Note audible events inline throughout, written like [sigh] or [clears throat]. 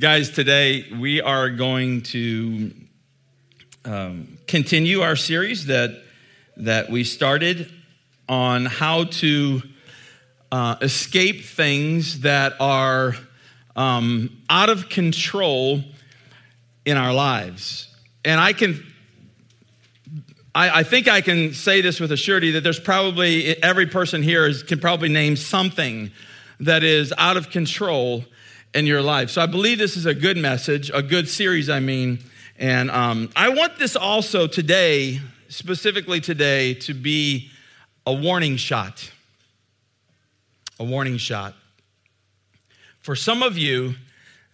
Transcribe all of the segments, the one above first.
Guys, today we are going to um, continue our series that, that we started on how to uh, escape things that are um, out of control in our lives. And I can, I, I, think I can say this with a surety that there's probably, every person here is, can probably name something that is out of control in your life. So I believe this is a good message, a good series, I mean. And um, I want this also today, specifically today, to be a warning shot. A warning shot. For some of you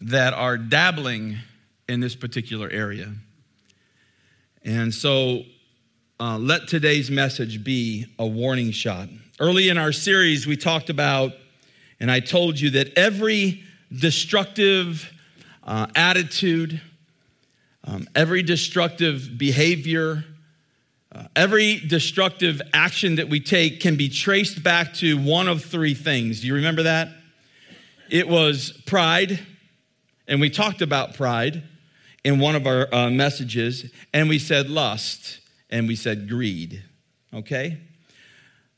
that are dabbling in this particular area. And so uh, let today's message be a warning shot. Early in our series, we talked about, and I told you that every destructive uh, attitude, um, every destructive behavior, uh, every destructive action that we take can be traced back to one of three things. Do you remember that? It was pride, and we talked about pride in one of our uh, messages, and we said lust, and we said greed. Okay?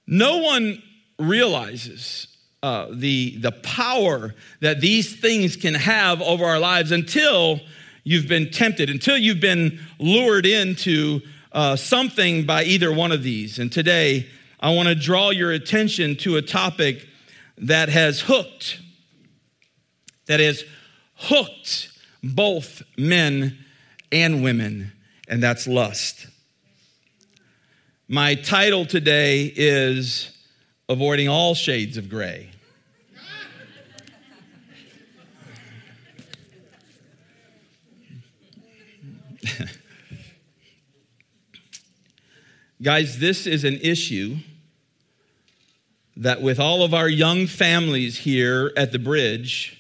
No one realizes uh, the, the power that these things can have over our lives until you've been tempted, until you've been lured into uh, something by either one of these. And today, I want to draw your attention to a topic that has hooked, that has hooked both men and women, and that's lust. My title today is avoiding all shades of gray. [laughs] Guys, this is an issue that with all of our young families here at the bridge,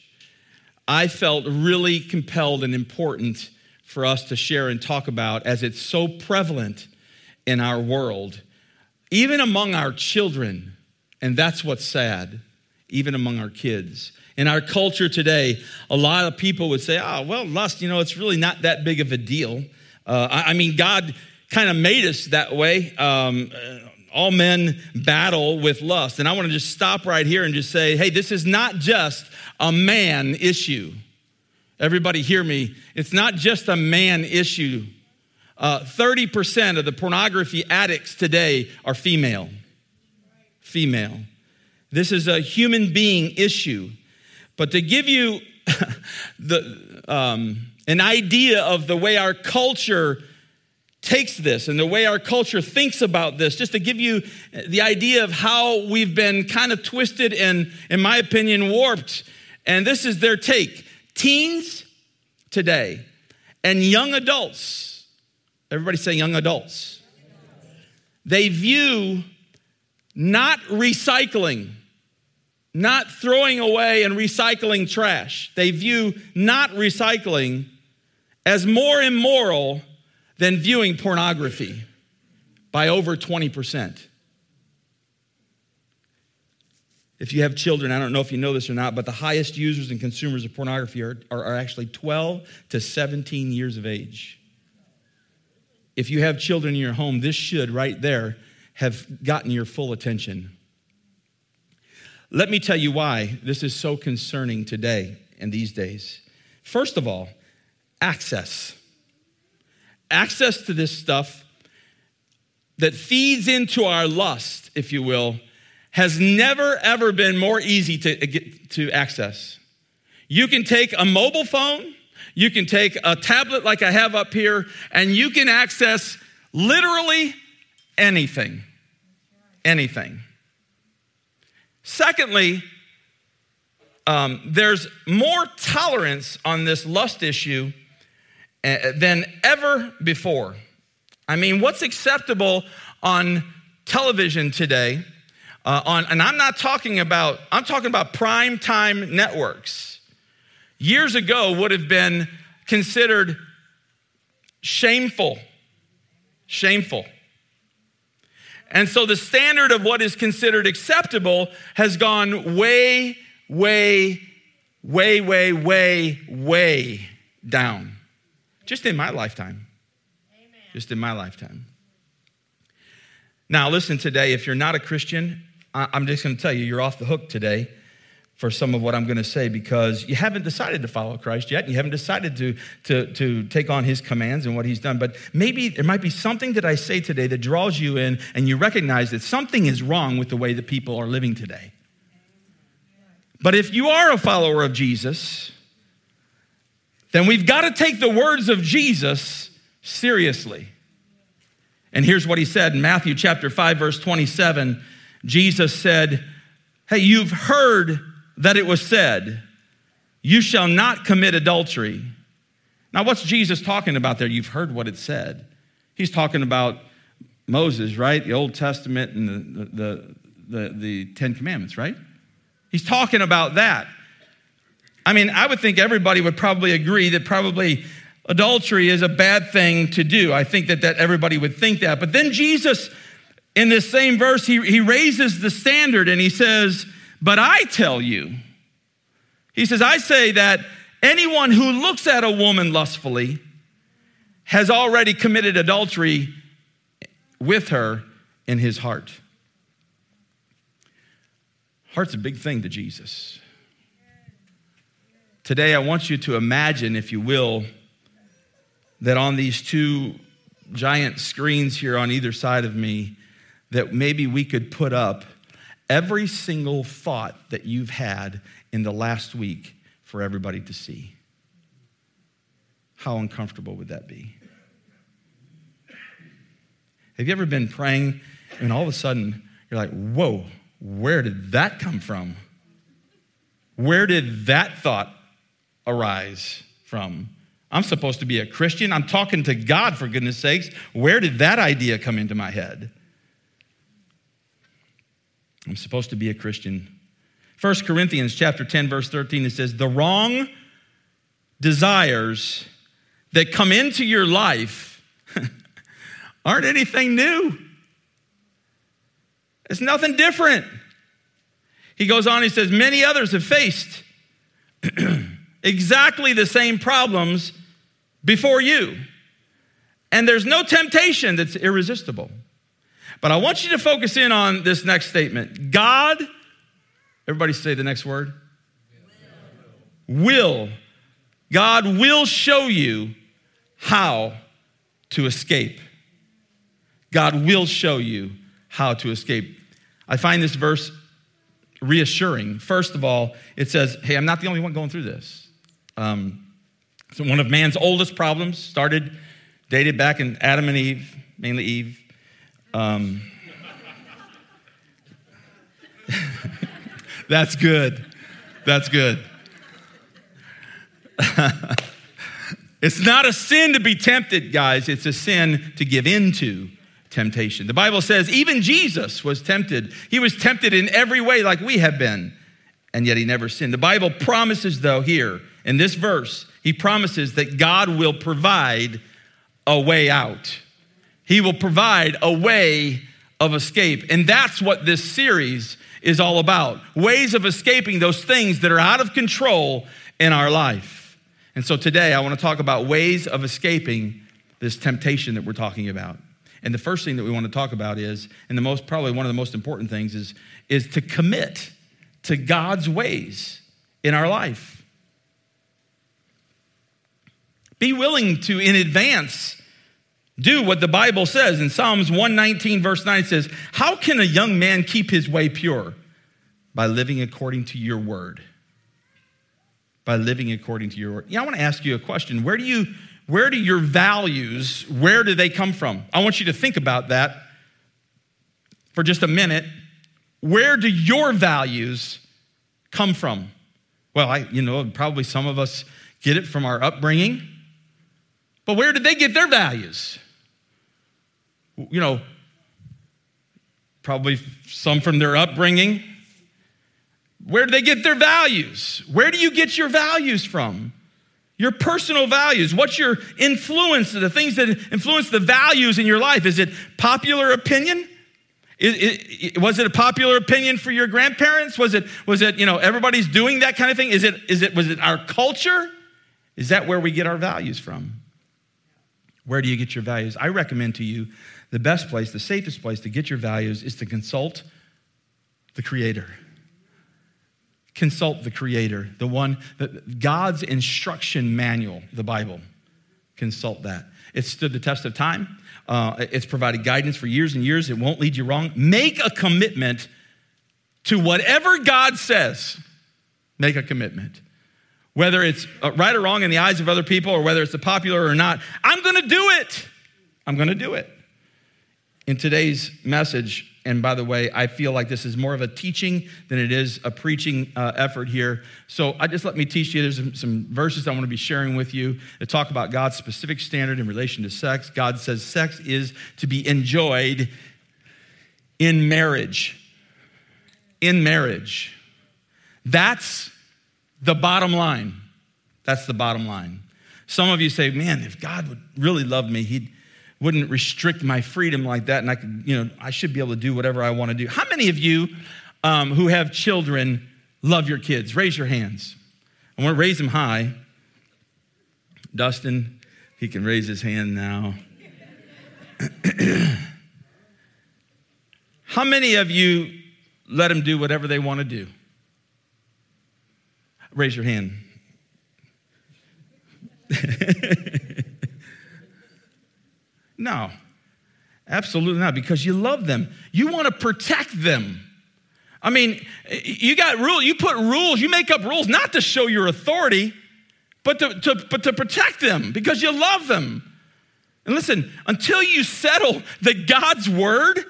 I felt really compelled and important for us to share and talk about as it's so prevalent in our world, even among our children. And that's what's sad, even among our kids. In our culture today, a lot of people would say, oh, well, lust, you know, it's really not that big of a deal. Uh, I, I, mean, God kind of made us that way. Um, uh, all men battle with lust. And I want to just stop right here and just say, hey, this is not just a man issue. Everybody hear me. It's not just a man issue. Uh, 30% of the pornography addicts today are female female. This is a human being issue. But to give you [laughs] the, um, an idea of the way our culture takes this and the way our culture thinks about this, just to give you the idea of how we've been kind of twisted and, in my opinion, warped. And this is their take teens today and young adults, everybody say young adults, they view not recycling, not throwing away and recycling trash. They view not recycling as more immoral than viewing pornography by over 20%. If you have children, I don't know if you know this or not, but the highest users and consumers of pornography are, are, are actually 12 to 17 years of age. If you have children in your home, this should right there have gotten your full attention. Let me tell you why this is so concerning today and these days. First of all, access. Access to this stuff that feeds into our lust, if you will, has never ever been more easy to to access. You can take a mobile phone, you can take a tablet like I have up here, and you can access literally anything anything. Secondly, um, there's more tolerance on this lust issue uh, than ever before. I mean, what's acceptable on television today? Uh, on, and I'm not talking about, I'm talking about prime time networks. Years ago would have been considered shameful. Shameful. And so the standard of what is considered acceptable has gone way, way way, way, way, way down. Just in my lifetime. Amen. Just in my lifetime. Now, listen today, if you're not a Christian, I'm just going to tell you, you're off the hook today for some of what I'm going to say because you haven't decided to follow Christ yet. You haven't decided to, to, to take on his commands and what he's done. But maybe there might be something that I say today that draws you in and you recognize that something is wrong with the way that people are living today. But if you are a follower of Jesus, then we've got to take the words of Jesus seriously. And here's what he said in Matthew chapter 5 verse 27, Jesus said, "Hey, you've heard that it was said, you shall not commit adultery." Now, what's Jesus talking about there? You've heard what it said. He's talking about Moses, right? The Old Testament and the, the, the, the Ten Commandments, right? He's talking about that. I mean, I would think everybody would probably agree that probably adultery is a bad thing to do. I think that, that everybody would think that. But then Jesus, in this same verse, he, he raises the standard and he says, But I tell you, he says, I say that anyone who looks at a woman lustfully has already committed adultery with her in his heart. Heart's a big thing to Jesus. Today, I want you to imagine, if you will, that on these two giant screens here on either side of me, that maybe we could put up every single thought that you've had in the last week for everybody to see. How uncomfortable would that be? Have you ever been praying and all of a sudden you're like, whoa, where did that come from? Where did that thought arise from? I'm supposed to be a Christian. I'm talking to God, for goodness sakes. Where did that idea come into my head? I'm supposed to be a Christian. 1 Corinthians chapter 10 verse 13 it says the wrong desires that come into your life [laughs] aren't anything new. It's nothing different. He goes on, he says, Many others have faced [clears throat] exactly the same problems before you. And there's no temptation that's irresistible. But I want you to focus in on this next statement God, everybody say the next word will. God will show you how to escape. God will show you how to escape. I find this verse reassuring. First of all, it says, Hey, I'm not the only one going through this. Um, so, one of man's oldest problems started, dated back in Adam and Eve, mainly Eve. Um, [laughs] that's good. That's good. [laughs] it's not a sin to be tempted, guys. It's a sin to give in to temptation. The Bible says even Jesus was tempted. He was tempted in every way, like we have been, and yet he never sinned. The Bible promises, though, here in this verse, he promises that God will provide a way out. He will provide a way of escape. And that's what this series is all about ways of escaping those things that are out of control in our life. And so today I want to talk about ways of escaping this temptation that we're talking about. And the first thing that we want to talk about is, and the most probably one of the most important things is, is to commit to God's ways in our life. Be willing to, in advance, do what the Bible says. In Psalms 119, verse 9, it says, How can a young man keep his way pure? By living according to your word. By living according to your word. Yeah, I want to ask you a question. Where do you where do your values, where do they come from? I want you to think about that for just a minute. Where do your values come from? Well, I, you know, probably some of us get it from our upbringing. But where did they get their values? You know, probably some from their upbringing. Where do they get their values? Where do you get your values from? Your personal values. What's your influence, the things that influence the values in your life? Is it popular opinion? It, it, was it a popular opinion for your grandparents? Was it, was it, you know, everybody's doing that kind of thing? Is it, is it, was it our culture? Is that where we get our values from? Where do you get your values? I recommend to you the best place, the safest place to get your values is to consult the Creator. Consult the Creator, the one, that God's instruction manual, the Bible. Consult that. It's stood the test of time. Uh, it's provided guidance for years and years. It won't lead you wrong. Make a commitment to whatever God says. Make a commitment. Whether it's uh, right or wrong in the eyes of other people or whether it's popular or not, I'm going to do it. I'm going to do it. In today's message, and by the way, I feel like this is more of a teaching than it is a preaching uh, effort here. So I just let me teach you. There's some, some verses I want to be sharing with you that talk about God's specific standard in relation to sex. God says sex is to be enjoyed in marriage. In marriage. That's the bottom line. That's the bottom line. Some of you say, man, if God would really love me, he'd wouldn't restrict my freedom like that, and I could, you know, I should be able to do whatever I want to do. How many of you um, who have children love your kids? Raise your hands. I want to raise them high. Dustin, he can raise his hand now. [clears throat] How many of you let them do whatever they want to do? Raise your hand. [laughs] No, absolutely not, because you love them. You want to protect them. I mean, you got rules, you put rules, you make up rules not to show your authority, but to, to, but to protect them because you love them. And listen, until you settle that God's word,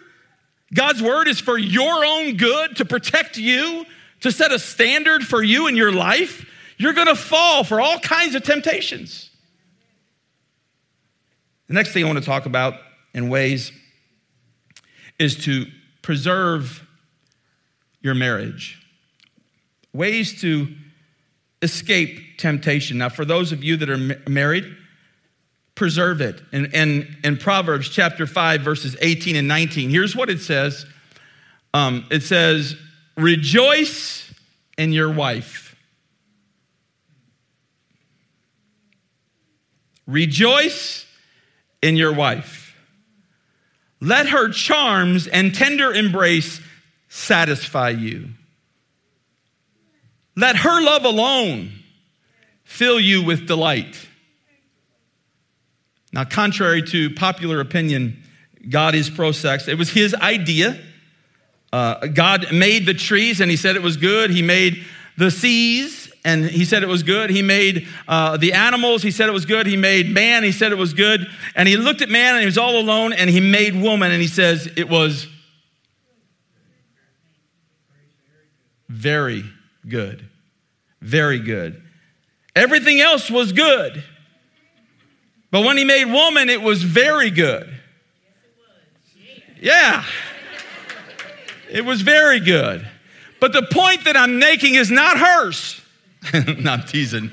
God's word is for your own good, to protect you, to set a standard for you in your life, you're going to fall for all kinds of temptations. The next thing I want to talk about in ways is to preserve your marriage. Ways to escape temptation. Now, for those of you that are married, preserve it. And in, in, Proverbs chapter 5, verses 18 and 19, here's what it says um, it says, Rejoice in your wife. Rejoice in your wife. Let her charms and tender embrace satisfy you. Let her love alone fill you with delight. Now, contrary to popular opinion, God is pro sex. It was his idea. Uh, God made the trees and he said it was good. He made the seas and he said it was good. He made uh, the animals, he said it was good. He made man, he said it was good. And he looked at man and he was all alone, and he made woman, and he says it was very good. Very good. Everything else was good. But when he made woman, it was very good. Yeah. It was very good. But the point that I'm making is not hers. [laughs] no, I'm teasing.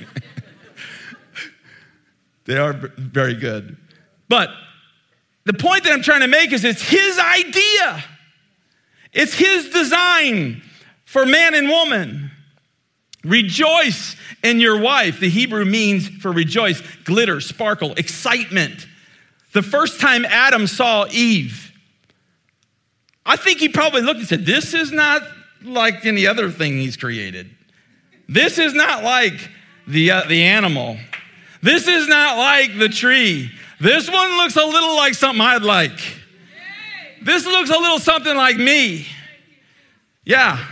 [laughs] they are very good. But the point that I'm trying to make is it's his idea, it's his design for man and woman. Rejoice in your wife. The Hebrew means for rejoice, glitter, sparkle, excitement. The first time Adam saw Eve, I think he probably looked and said, This is not like any other thing he's created. This is not like the, uh, the animal. This is not like the tree. This one looks a little like something I'd like. This looks a little something like me. Yeah.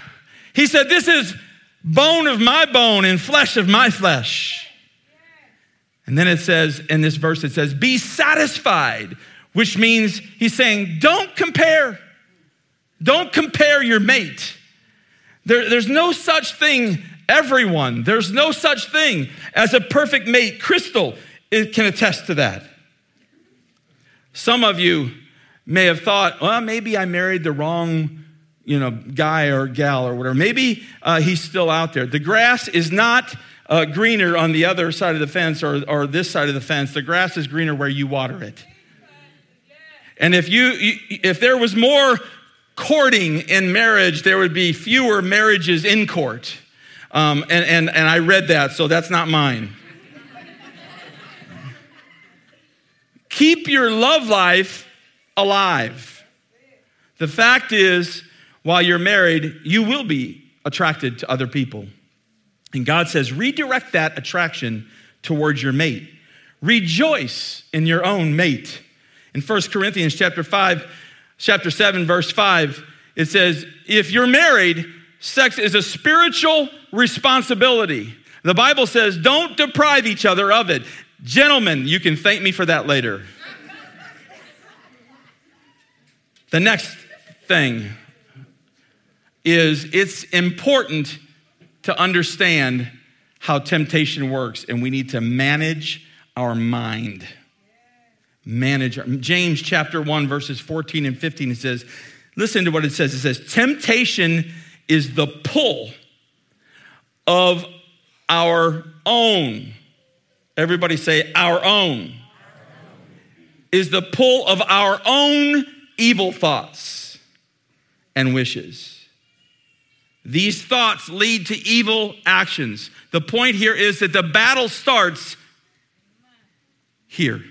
He said, This is bone of my bone and flesh of my flesh. And then it says, in this verse, it says, Be satisfied, which means he's saying, Don't compare. Don't compare your mate. There, there's no such thing everyone. There's no such thing as a perfect mate. Crystal it can attest to that. Some of you may have thought, well, maybe I married the wrong you know, guy or gal or whatever. Maybe uh, he's still out there. The grass is not uh, greener on the other side of the fence or, or this side of the fence. The grass is greener where you water it. And if you, if there was more courting in marriage, there would be fewer marriages in court. Um, and, and, and I read that, so that's not mine. Keep your love life alive. The fact is, while you're married, you will be attracted to other people. And God says, redirect that attraction towards your mate. Rejoice in your own mate. In 1 Corinthians chapter 5, chapter 7, verse 5, it says, if you're married, sex is a spiritual responsibility. The Bible says, don't deprive each other of it. Gentlemen, you can thank me for that later. the next thing is it's important to understand how temptation works, and we need to manage our mind. Manage our, James chapter 1, verses 14 and 15, it says, listen to what it says. It says, Temptation is the pull of our own. Everybody say, our own. Is the pull of our own evil thoughts and wishes. These thoughts lead to evil actions. The point here is that the battle starts here.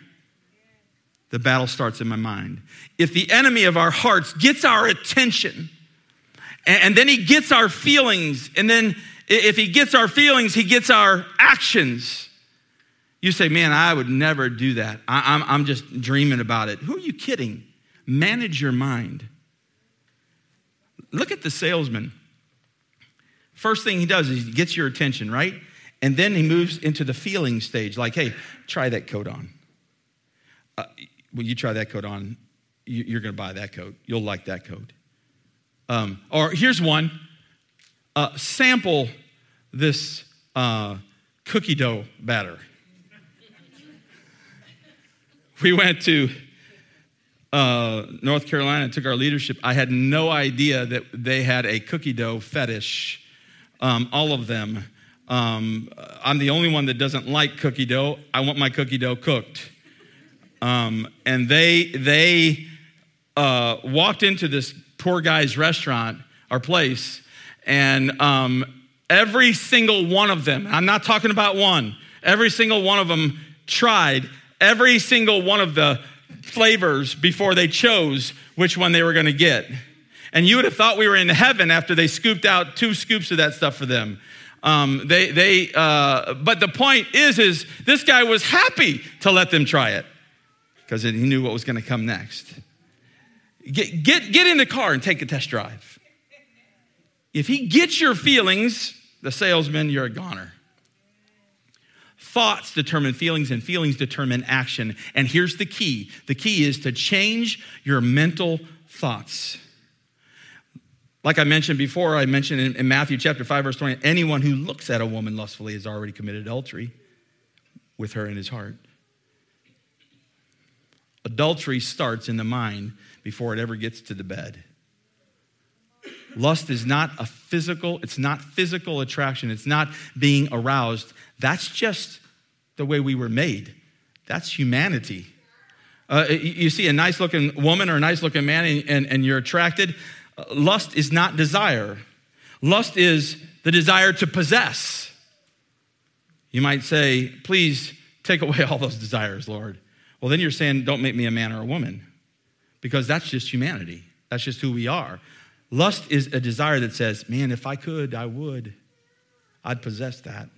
The battle starts in my mind. If the enemy of our hearts gets our attention, and, then he gets our feelings, and then if he gets our feelings, he gets our actions. You say, man, I would never do that. I, am I'm just dreaming about it. Who are you kidding? Manage your mind. Look at the salesman. First thing he does is he gets your attention, right? And then he moves into the feeling stage, like, hey, try that coat on. Uh, when you try that coat on, you're going to buy that coat. You'll like that coat. Um, or here's one uh, sample this uh, cookie dough batter. we went to uh, North Carolina took our leadership. I had no idea that they had a cookie dough fetish um, all of them. Um, I'm the only one that doesn't like cookie dough. I want my cookie dough cooked. Um, and they they uh, walked into this poor guy's restaurant or place, and um, every single one of them. I'm not talking about one. Every single one of them tried every single one of the flavors before they chose which one they were going to get. And you would have thought we were in heaven after they scooped out two scoops of that stuff for them. Um, they, they, uh, but the point is, is this guy was happy to let them try it because he knew what was going to come next. Get, get, get in the car and take a test drive. If he gets your feelings, the salesman, you're a goner. Thoughts determine feelings, and feelings determine action. And here's the key the key is to change your mental thoughts. Like I mentioned before, I mentioned in, in, Matthew chapter 5, verse 20, anyone who looks at a woman lustfully has already committed adultery with her in his heart. Adultery starts in the mind before it ever gets to the bed. Lust is not a physical, it's not physical attraction, it's not being aroused. That's just the way we were made. That's humanity. Uh, you see a nice looking woman or a nice looking man and, and, and you're attracted lust is not desire, lust is the desire to possess. You might say, please take away [laughs] all those desires, Lord. Well, then you're saying, don't make me a man or a woman, because that's just humanity. That's just who we are. Lust is a desire that says, man, if I could, I would. I'd possess that.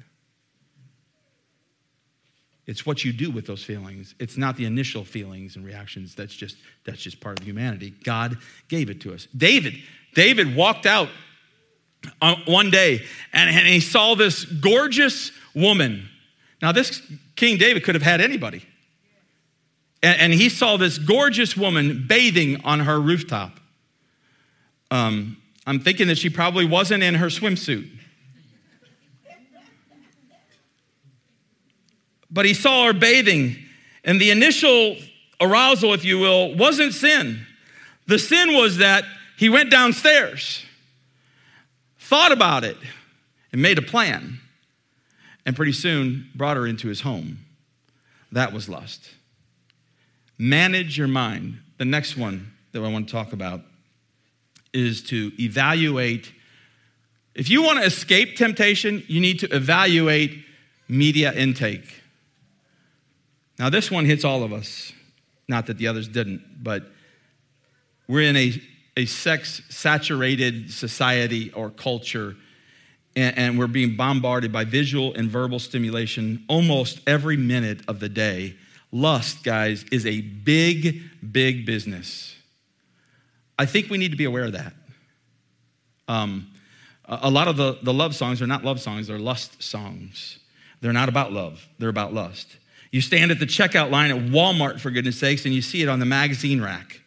It's what you do with those feelings. It's not the initial feelings and reactions. That's just that's just part of humanity. God gave it to us. David, David walked out uh, one day and he saw this gorgeous woman. Now, this King David could have had anybody. And, and he saw this gorgeous woman bathing on her rooftop. Um, I'm thinking that she probably wasn't in her swimsuit. but he saw her bathing. And the initial arousal, if you will, wasn't sin. The sin was that he went downstairs, thought about it, and made a plan. And pretty soon brought her into his home. That was lust. Manage your mind. The next one that I want to talk about is to evaluate. If you want to escape temptation, you need to evaluate media intake. Now, this one hits all of us. Not that the others didn't, but we're in a, a sex saturated society or culture, and, and we're being bombarded by visual and verbal stimulation almost every minute of the day. Lust, guys, is a big, big business. I think we need to be aware of that. Um, a lot of the, the love songs are not love songs, they're lust songs. They're not about love, they're about lust. You stand at the checkout line at Walmart, for goodness sakes, and you see it on the magazine rack.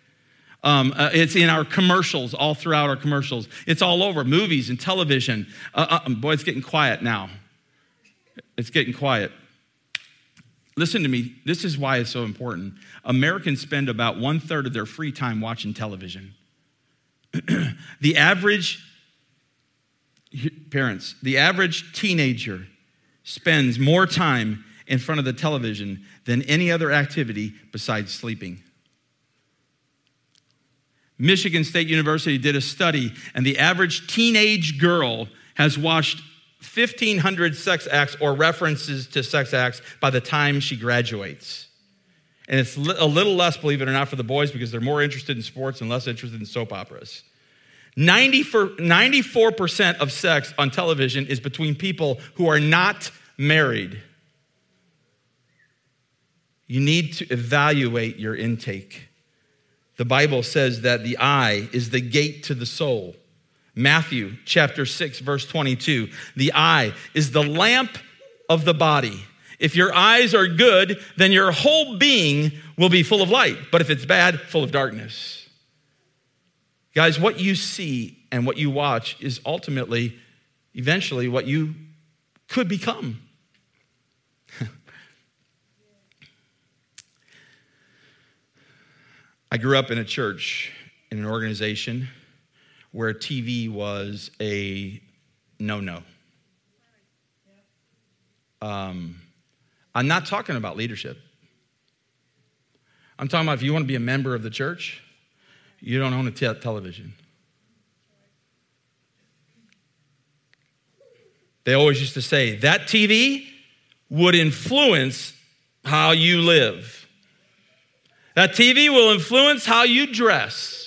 Um, uh, it's in our commercials, all throughout our commercials. It's all over, movies and television. Uh, uh, boy, it's getting quiet now. It's getting quiet. Listen to me, this is why it's so important. Americans spend about one third of their free time watching television. [clears throat] the average, parents, the average teenager spends more time in front of the television than any other activity besides sleeping. Michigan State University did a study, and the average teenage girl has watched 1,500 sex acts or references to sex acts by the time she graduates. And it's a little less, believe it or not, for the boys because they're more interested in sports and less interested in soap operas. 94% of sex on television is between people who are not married. You need to evaluate your intake. The Bible says that the eye is the gate to the soul. Matthew chapter 6, verse 22. The eye is the lamp of the body. If your eyes are good, then your whole being will be full of light. But if it's bad, full of darkness. Guys, what you see and what you watch is ultimately, eventually, what you could become. [laughs] I grew up in a church, in an organization where TV was a no no. Um, I'm not talking about leadership. I'm talking about if you want to be a member of the church, you don't own a te- television. They always used to say that TV would influence how you live. That TV will influence how you dress.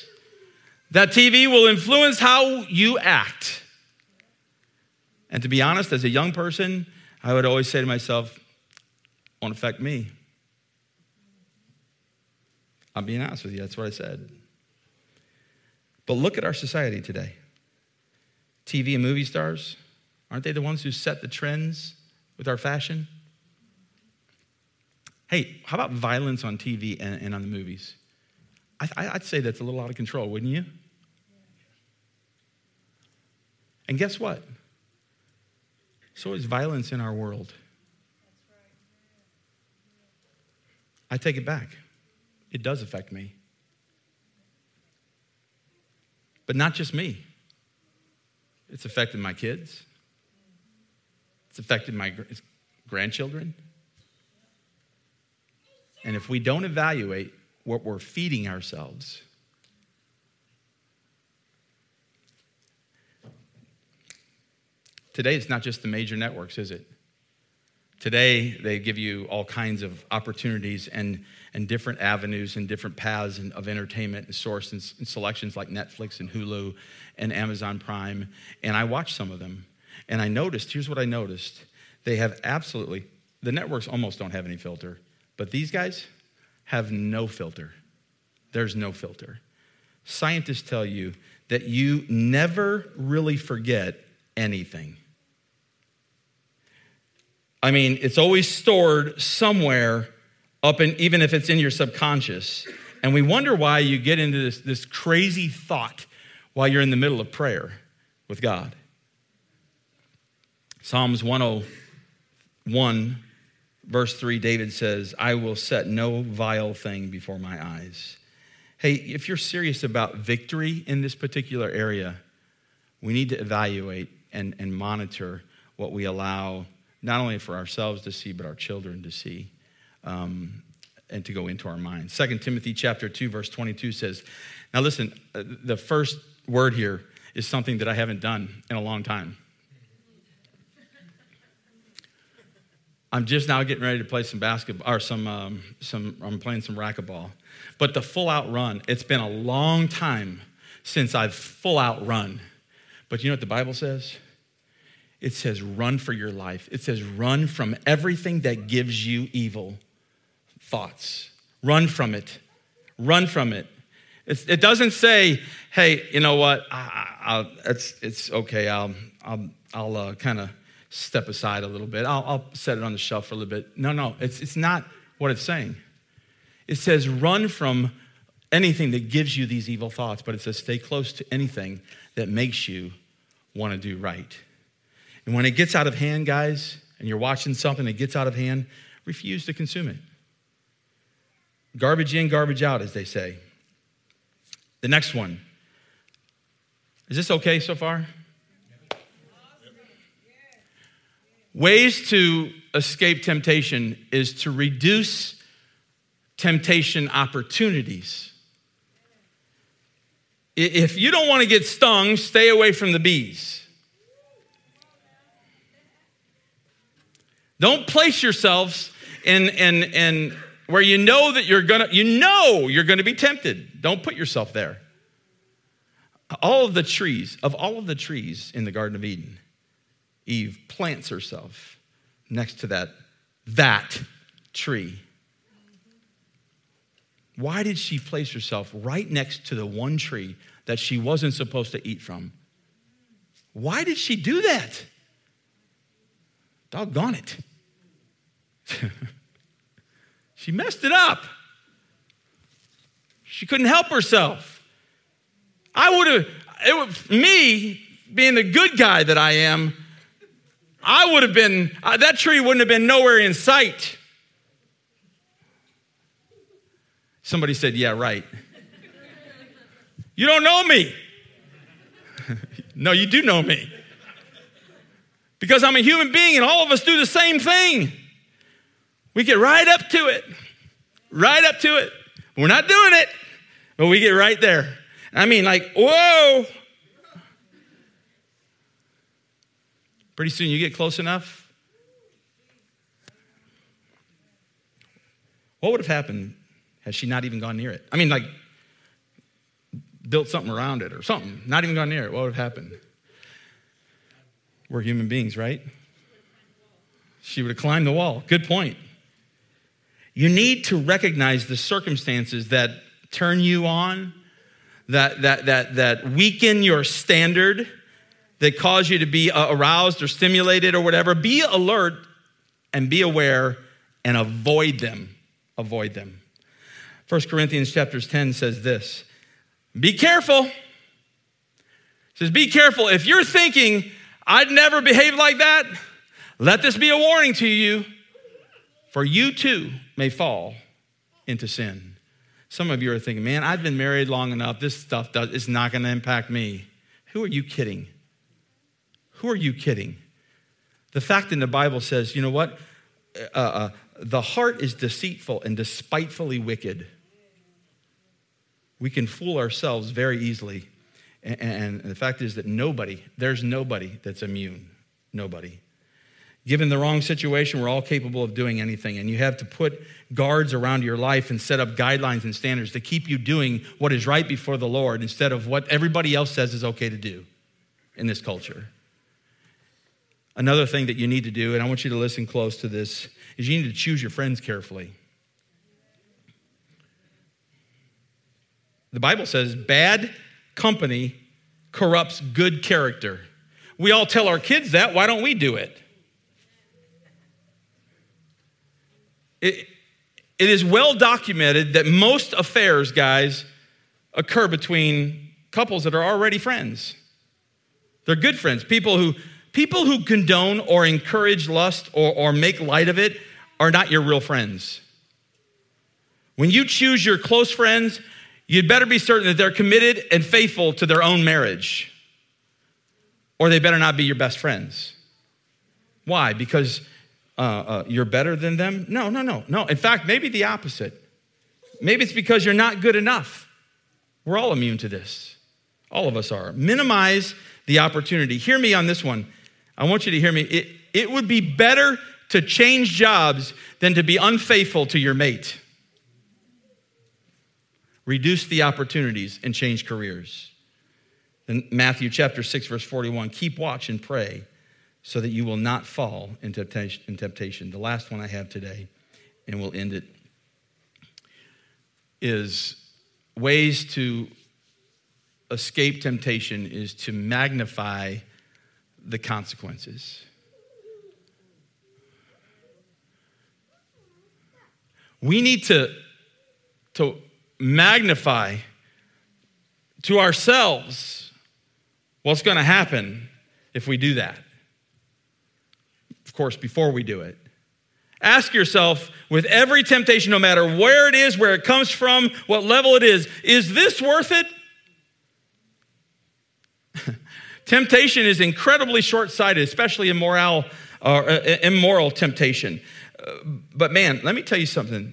That TV will influence how you act. And to be honest, as a young person, I would always say to myself, won't affect me. I'm being honest with you, that's what I said. But look at our society today. TV and movie stars, aren't they the ones who set the trends with our fashion? Hey, how about violence on TV and, and on the movies? I, would say that's a little out of control, wouldn't you? And guess what? So is violence in our world. I take it back. It does affect me. But not just me, it's affected my kids, it's affected my grandchildren. And if we don't evaluate what we're feeding ourselves, Today, it's not just the major networks, is it? Today, they give you all kinds of opportunities and, and different avenues and different paths of entertainment and source and, and selections like Netflix and Hulu and Amazon Prime. And I watched some of them. And I noticed here's what I noticed they have absolutely, the networks almost don't have any filter, but these guys have no filter. There's no filter. Scientists tell you that you never really forget anything. I mean, it's always stored somewhere up in, even if it's in your subconscious. And we wonder why you get into this, this crazy thought while you're in the middle of prayer with God. Psalms 101, verse 3, David says, I will set no vile thing before my eyes. Hey, if you're serious about victory in this particular area, we need to evaluate and, and monitor what we allow not only for ourselves to see, but our children to see. Um, and to go into our minds. 2 Timothy chapter 2 verse 22 says, now listen, uh, the first word here is something that I haven't done in a long time. I'm just now getting ready to play some basketball or some um, some I'm playing some racquetball. But the full out run, it's been a long time since I've full out run. But you know what the Bible says? It says run for your life. It says run from everything that gives you evil thoughts. Run from it. Run from it. It's, it doesn't say, hey, you know what? I, I, it's, it's okay. I'll, I'll, I'll uh, kind of step aside a little bit. I'll, I'll set it on the shelf for a little bit. No, no, it's, it's not what it's saying. It says run from anything that gives you these evil thoughts, but it says stay close to anything that makes you want to do right. And when it gets out of hand, guys, and you're watching something that gets out of hand, refuse to consume it. Garbage in, garbage out, as they say. The next one. Is this okay so far? Ways to escape temptation is to reduce temptation opportunities. If you don't want to get stung, stay away from the bees. Don't place yourselves in, in, in where you know that you're gonna, you know you're gonna be tempted. Don't put yourself there. All of the trees, of all of the trees in the Garden of Eden, Eve plants herself next to that, that tree. Why did she place herself right next to the one tree that she wasn't supposed to eat from? Why did she do that? Doggone it. [laughs] she messed it up. She couldn't help herself. I would have, it was me being the good guy that I am, I would have been, uh, that tree wouldn't have been nowhere in sight. Somebody said, Yeah, right. you don't know me. [laughs] no, you do know me. Because I'm a human being and all of us do the same thing. We get right up to it, right up to it. We're not doing it, but we get right there. I mean, like, whoa, Pretty soon you get close enough. What would have happened had she not even gone near it? I mean, like, built something around it or something, not even gone near it. What would have happened? We're human beings, right? She would have climbed the wall. Good point. You need to recognize the circumstances that turn you on, that, that, that, that weaken your standard that cause you to be uh, aroused or stimulated or whatever, be alert and be aware and avoid them. Avoid them. 1 Corinthians chapters 10 says this Be careful. It says, Be careful. If you're thinking, I'd never behave like that, let this be a warning to you, for you too may fall into sin. Some of you are thinking, man, I've been married long enough. This stuff does, is not going to impact me. Who are you kidding? Who are you kidding? The fact in the Bible says, you know what? Uh, uh, the heart is deceitful and despitefully wicked. We can fool ourselves very easily. And, the fact is that nobody, there's nobody that's immune. Nobody. Given the wrong situation, we're all capable of doing anything. And you have to put guards around your life and set up guidelines and standards to keep you doing what is right before the Lord instead of what everybody else says is okay to do in this culture. Another thing that you need to do, and I want you to listen close to this, is you need to choose your friends carefully. The Bible says bad company corrupts good character. We all tell our kids that. Why don't we do it? It, it is well documented that most affairs, guys, occur between couples that are already friends. They're good friends, people who People who condone or encourage lust or, or make light of it are not your real friends. When you choose your close friends, you'd better be certain that they're committed and faithful to their own marriage, or they better not be your best friends. Why? Because uh, uh, you're better than them. No, no, no, no. In fact, maybe the opposite. Maybe it's because you're not good enough. We're all immune to this. All of us are. Minimize the opportunity. Hear me on this one. I want you to hear me. It, it would be better to change jobs than to be unfaithful to your mate. Reduce the opportunities and change careers. In Matthew chapter 6, verse 41, keep watch and pray so that you will not fall in temptation. The last one I have today, and we'll end it, is ways to escape temptation is to magnify the consequences. We need to, to magnify to ourselves what's going to happen if we do that of course, before we do it. Ask yourself with every temptation, no matter where it is, where it comes from, what level it is, is this worth it? [laughs] temptation is incredibly short sighted, especially immoral, uh, immoral temptation. Uh, but man, let me tell you something.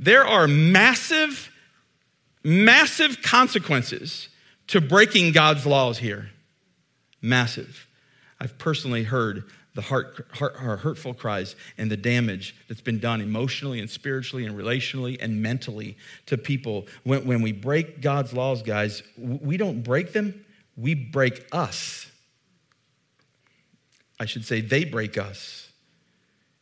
There are massive, massive consequences to breaking God's laws here. Massive. I've personally heard the heart, heart, uh, hurtful cries and the damage that's been done emotionally and spiritually and relationally and mentally to people. When, when we break God's laws, guys, we don't break them, we break us. I should say, they break us.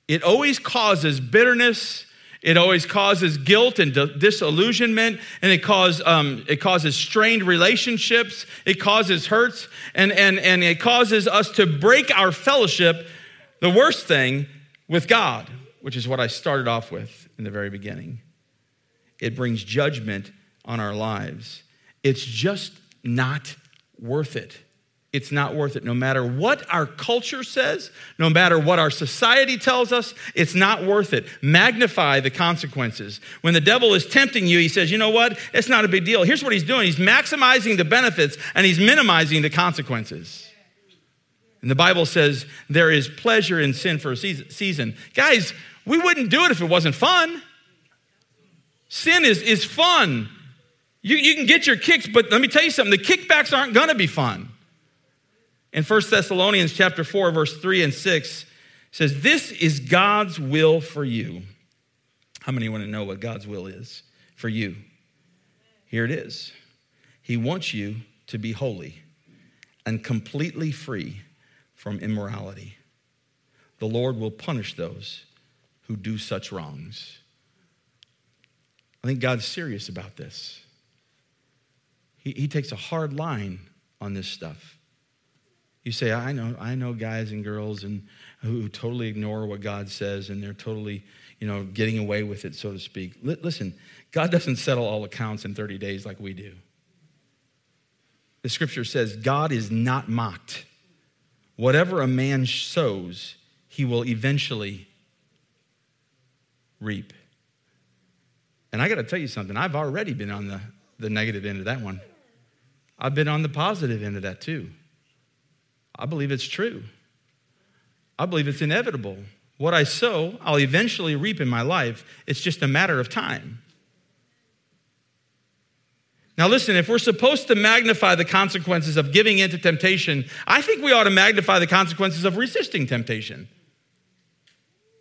It always causes bitterness it always causes guilt and disillusionment, and it, cause, um, it causes strained relationships. It causes hurts, and, and, and it causes us to break our fellowship, the worst thing, with God, which is what I started off with in the very beginning. It brings judgment on our lives. It's just not worth it. It's not worth it. No matter what our culture says, no matter what our society tells us, it's not worth it. Magnify the consequences. When the devil is tempting you, he says, you know what? It's not a big deal. Here's what he's doing he's maximizing the benefits and he's minimizing the consequences. And the Bible says there is pleasure in sin for a season. Guys, we wouldn't do it if it wasn't fun. Sin is, is fun. You, you can get your kicks, but let me tell you something the kickbacks aren't going to be fun. In 1 Thessalonians chapter 4 verse 3 and 6 says this is God's will for you. How many want to know what God's will is for you? Here it is. He wants you to be holy and completely free from immorality. The Lord will punish those who do such wrongs. I think God's serious about this. He, he takes a hard line on this stuff. You say, I know, I know guys and girls and who totally ignore what God says and they're totally, you know, getting away with it, so to speak. L- listen, God doesn't settle all accounts in 30 days like we do. The scripture says, God is not mocked. Whatever a man sows, he will eventually reap. And I got to tell you something, I've already been on the, the negative end of that one. I've been on the positive end of that too. I believe it's true. I believe it's inevitable. What I sow, I'll eventually reap in my life. It's just a matter of time. Now, listen, if we're supposed to magnify the consequences of giving in to temptation, I think we ought to magnify the consequences of resisting temptation.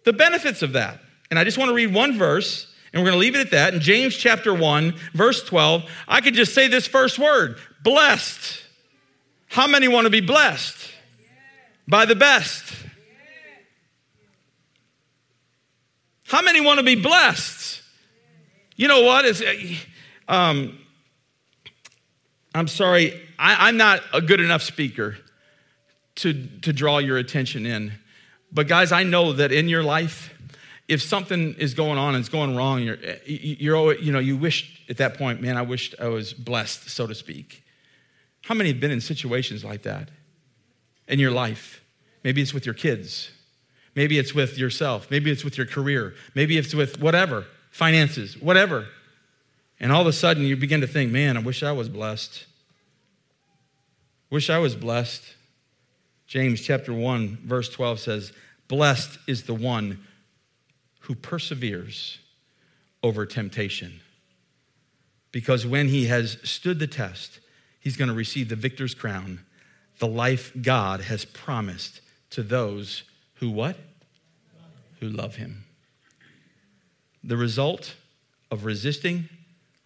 The benefits of that. And I just want to read one verse, and we're going to leave it at that. In James chapter 1, verse 12, I could just say this first word blessed. How many want to be blessed by the best? How many want to be blessed? You know what? It's, um, I'm sorry, I, I'm not a good enough speaker to, to draw your attention in. But guys, I know that in your life, if something is going on and it's going wrong, you're, you're, always, you know, you wish at that point, man, I wished I was blessed, so to speak. How many have been in situations like that in your life? Maybe it's with your kids. Maybe it's with yourself. Maybe it's with your career. Maybe it's with whatever, finances, whatever. And all of a sudden you begin to think, man, I wish I was blessed. Wish I was blessed. James chapter 1, verse 12 says, Blessed is the one who perseveres over temptation. Because when he has stood the test, he's going to receive the victor's crown, the life God has promised to those who what? Who love him. The result of resisting,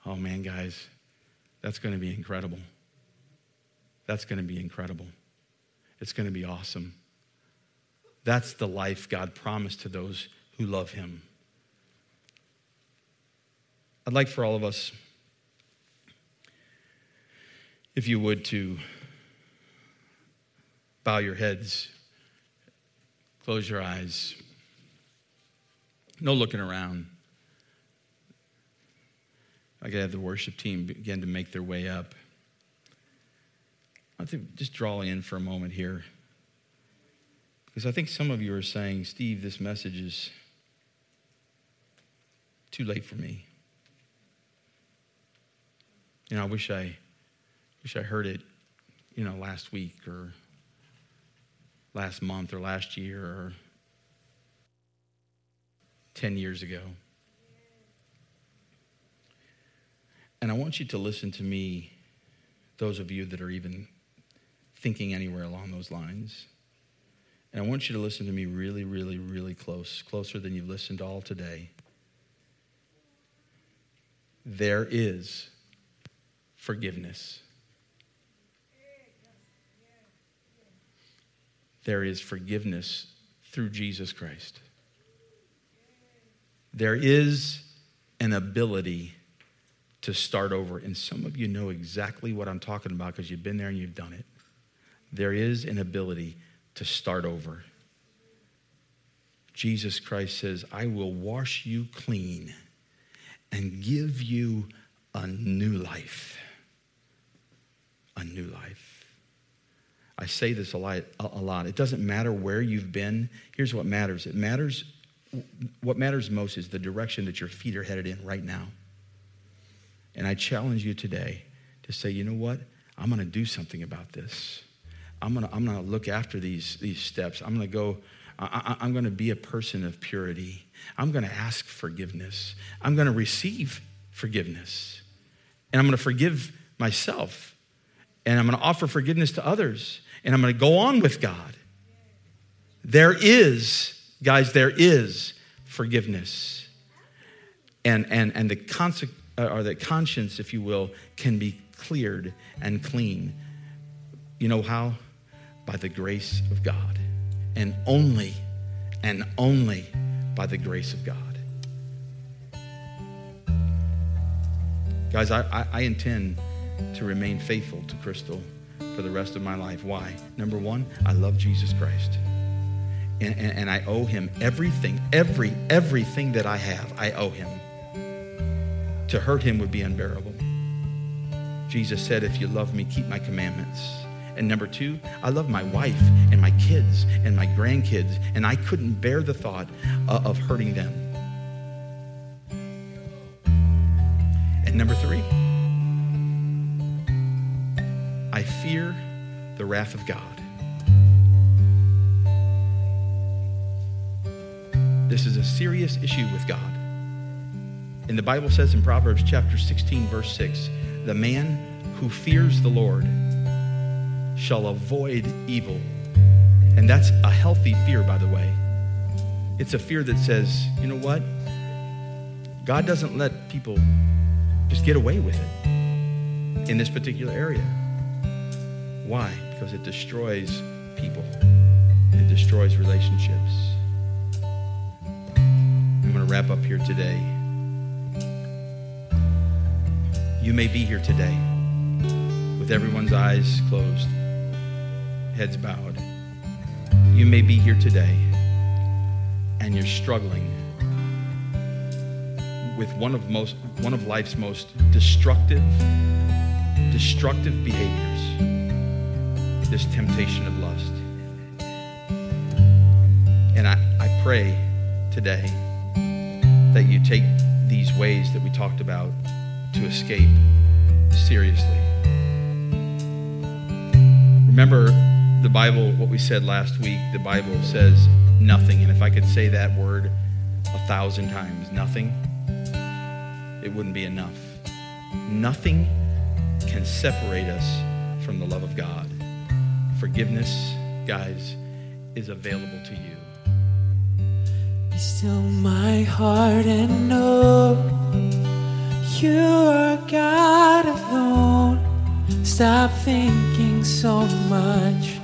oh man, guys, that's going to be incredible. That's going to be incredible. It's going to be awesome. That's the life God promised to those who love him. I'd like for all of us, if you would, to bow your heads, close your eyes. No looking around. I could have the worship team begin to make their way up. I think just draw in for a moment here. Because I think some of you are saying, Steve, this message is too late for me. You know, I wish I wish I heard it, you know, last week or last month or last year or 10 years ago. And I want you to listen to me, those of you that are even thinking anywhere along those lines. And I want you to listen to me really, really, really close, closer than you've listened all today. There is forgiveness. There is forgiveness through Jesus Christ. There is an ability to start over. And some of you know exactly what I'm talking about because you've been there and you've done it. There is an ability to start over. Jesus Christ says, I will wash you clean and give you a new life. A new life. I say this a lot, a lot. It doesn't matter where you've been. Here's what matters. It matters what matters most is the direction that your feet are headed in right now. And I challenge you today to say, you know what? I'm going to do something about this. I'm going to I'm going to look after these, these steps. I'm going to go, I, I'm going to be a person of purity. I'm going to ask forgiveness. I'm going to receive forgiveness. And I'm going to forgive myself. And I'm going to offer forgiveness to others. And I'm going to go on with God. There is, guys, there is forgiveness. And, and, and the consequence uh, or the conscience, if you will, can be cleared and clean. You know how? By the grace of God. And only, and only by the grace of God. Guys, I, I, I intend to remain faithful to Crystal for the rest of my life. Why? Number one, I love Jesus Christ. And, and, and, I owe him everything, every, everything that I have, I owe him. To hurt him would be unbearable. Jesus said, If you love me, keep my commandments. And number two, I love my wife and my kids and my grandkids, and I couldn't bear the thought uh, of hurting them. And number three, I fear the wrath of God. This is a serious issue with God. And the Bible says in Proverbs chapter 16, verse 6, the man who fears the Lord shall avoid evil. And that's a healthy fear, by the way. It's a fear that says, you know what? God doesn't let people just get away with it in this particular area. Why? Because it destroys people, it destroys relationships. I'm going to wrap up here today. You may be here today with everyone's eyes closed, heads bowed. You may be here today and you're struggling with one of most one of life's most destructive destructive behaviors this temptation of lust and I, I pray today that you take these ways that we talked about to escape seriously. Remember the Bible, what we said last week. The Bible says nothing. And if I could say that word a thousand times, nothing, it wouldn't be enough. Nothing can separate us from the love of God. Forgiveness, guys, is available to you. Be still my heart and know you are God alone. Stop thinking so much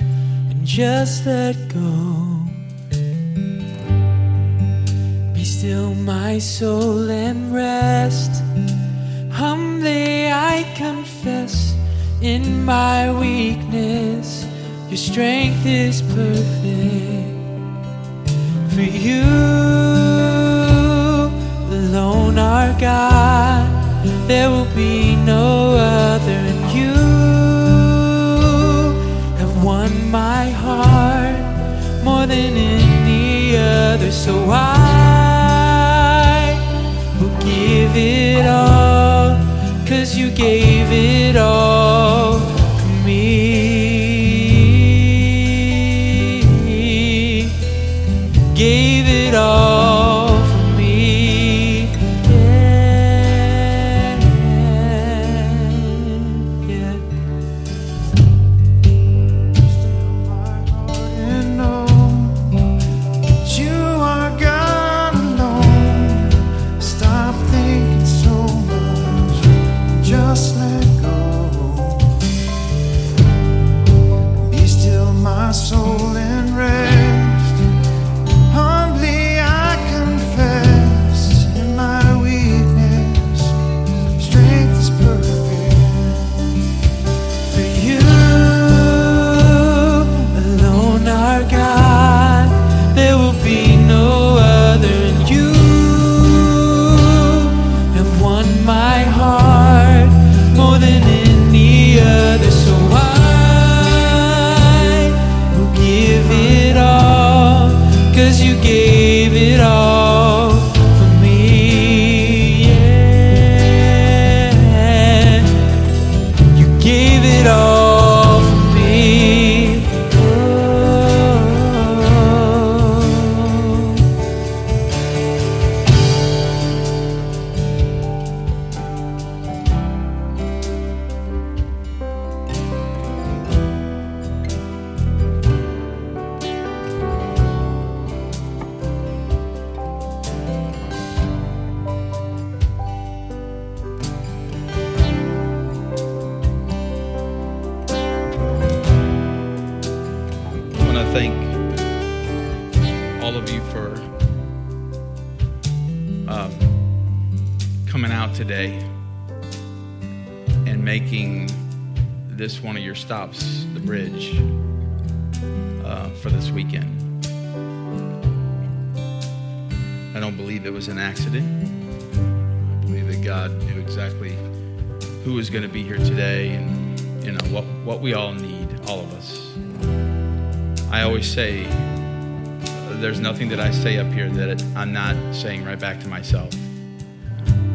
and just let go. Be still my soul and rest. Humbly I confess in my weakness, your strength is perfect. For you alone are God, there will be no other, and you have won my heart more than any other. So I the bridge, uh, for this weekend. I don't believe it was an accident. I believe that God knew exactly who was going to be here today and you know what, what we all need, all of us. I always say there's nothing that I say up here that I'm not saying right back to myself.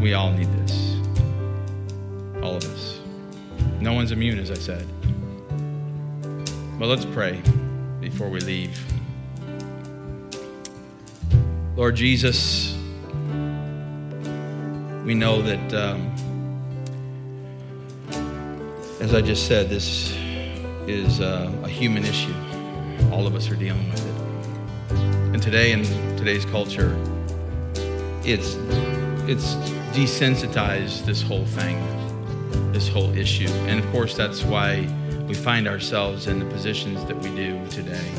We all need this. All of us. No one's immune, as I said. But let's pray before we leave. Lord Jesus, we know that, um, as I just said, this is uh, a human issue. All of us are dealing with it. And today, in today's culture, it's it's desensitized this whole thing, this whole issue. And of course, that's why we find ourselves in the positions that we do today.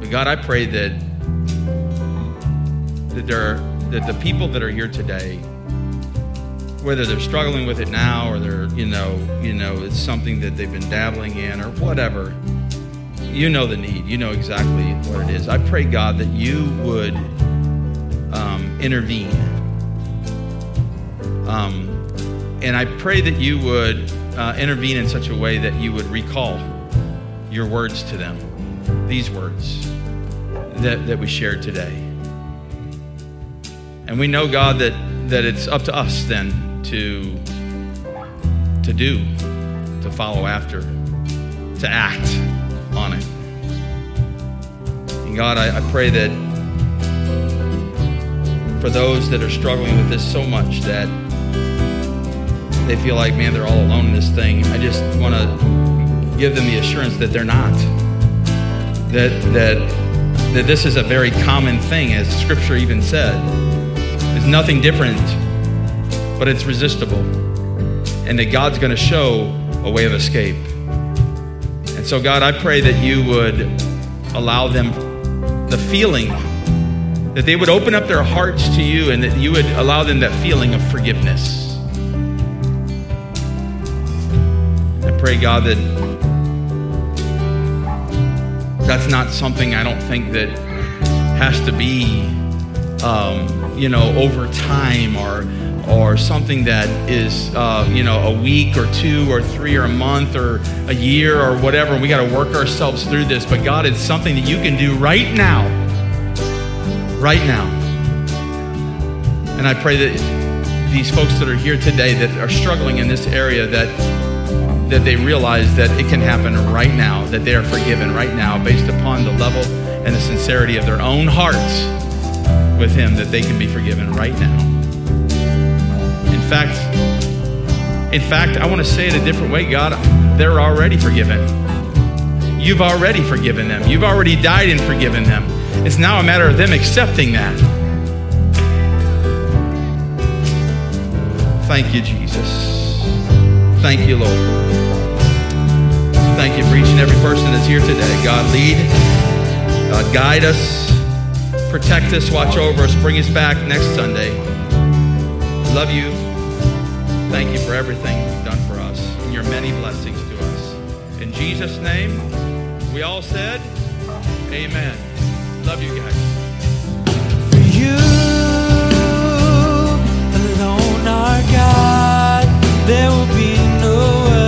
But God, I pray that that there are, that the people that are here today, whether they're struggling with it now or they're you know you know it's something that they've been dabbling in or whatever, you know the need. You know exactly what it is. I pray God that you would um, intervene. Um, and I pray that you would uh, intervene in such a way that you would recall your words to them, these words that, that we shared today. And we know, God, that, that it's up to us then to, to do, to follow after, to act on it. And God, I, I pray that for those that are struggling with this so much that they feel like, man, they're all alone in this thing, I just want to give them the assurance that they're not. That, that, that this is a very common thing, as Scripture even said. It's nothing different, but it's resistible. And that God's going to show a way of escape. And so, God, I pray that you would allow them the feeling, that they would open up their hearts to you and that you would allow them that feeling of forgiveness. Pray, God, that that's not something I don't think that has to be, um, you know, over time or or something that is, uh, you know, a week or two or three or a month or a year or whatever. We got to work ourselves through this. But God, it's something that you can do right now. Right now. And I pray that these folks that are here today that are struggling in this area that that they realize that it can happen right now, that they are forgiven right now based upon the level and the sincerity of their own hearts with him that they can be forgiven right now. In fact, in fact, I want to say it a different way. God, they're already forgiven. You've already forgiven them. You've already died and forgiven them. It's now a matter of them accepting that. Thank you, Jesus. Thank you, Lord thank you for each and every person that's here today. God, lead, God, guide us, protect us, watch over us, bring us back next Sunday. Love you. Thank you for everything you've done for us and your many blessings to us. In Jesus' name, we all said, Amen. Love you guys. For you alone, our God, there will be no other.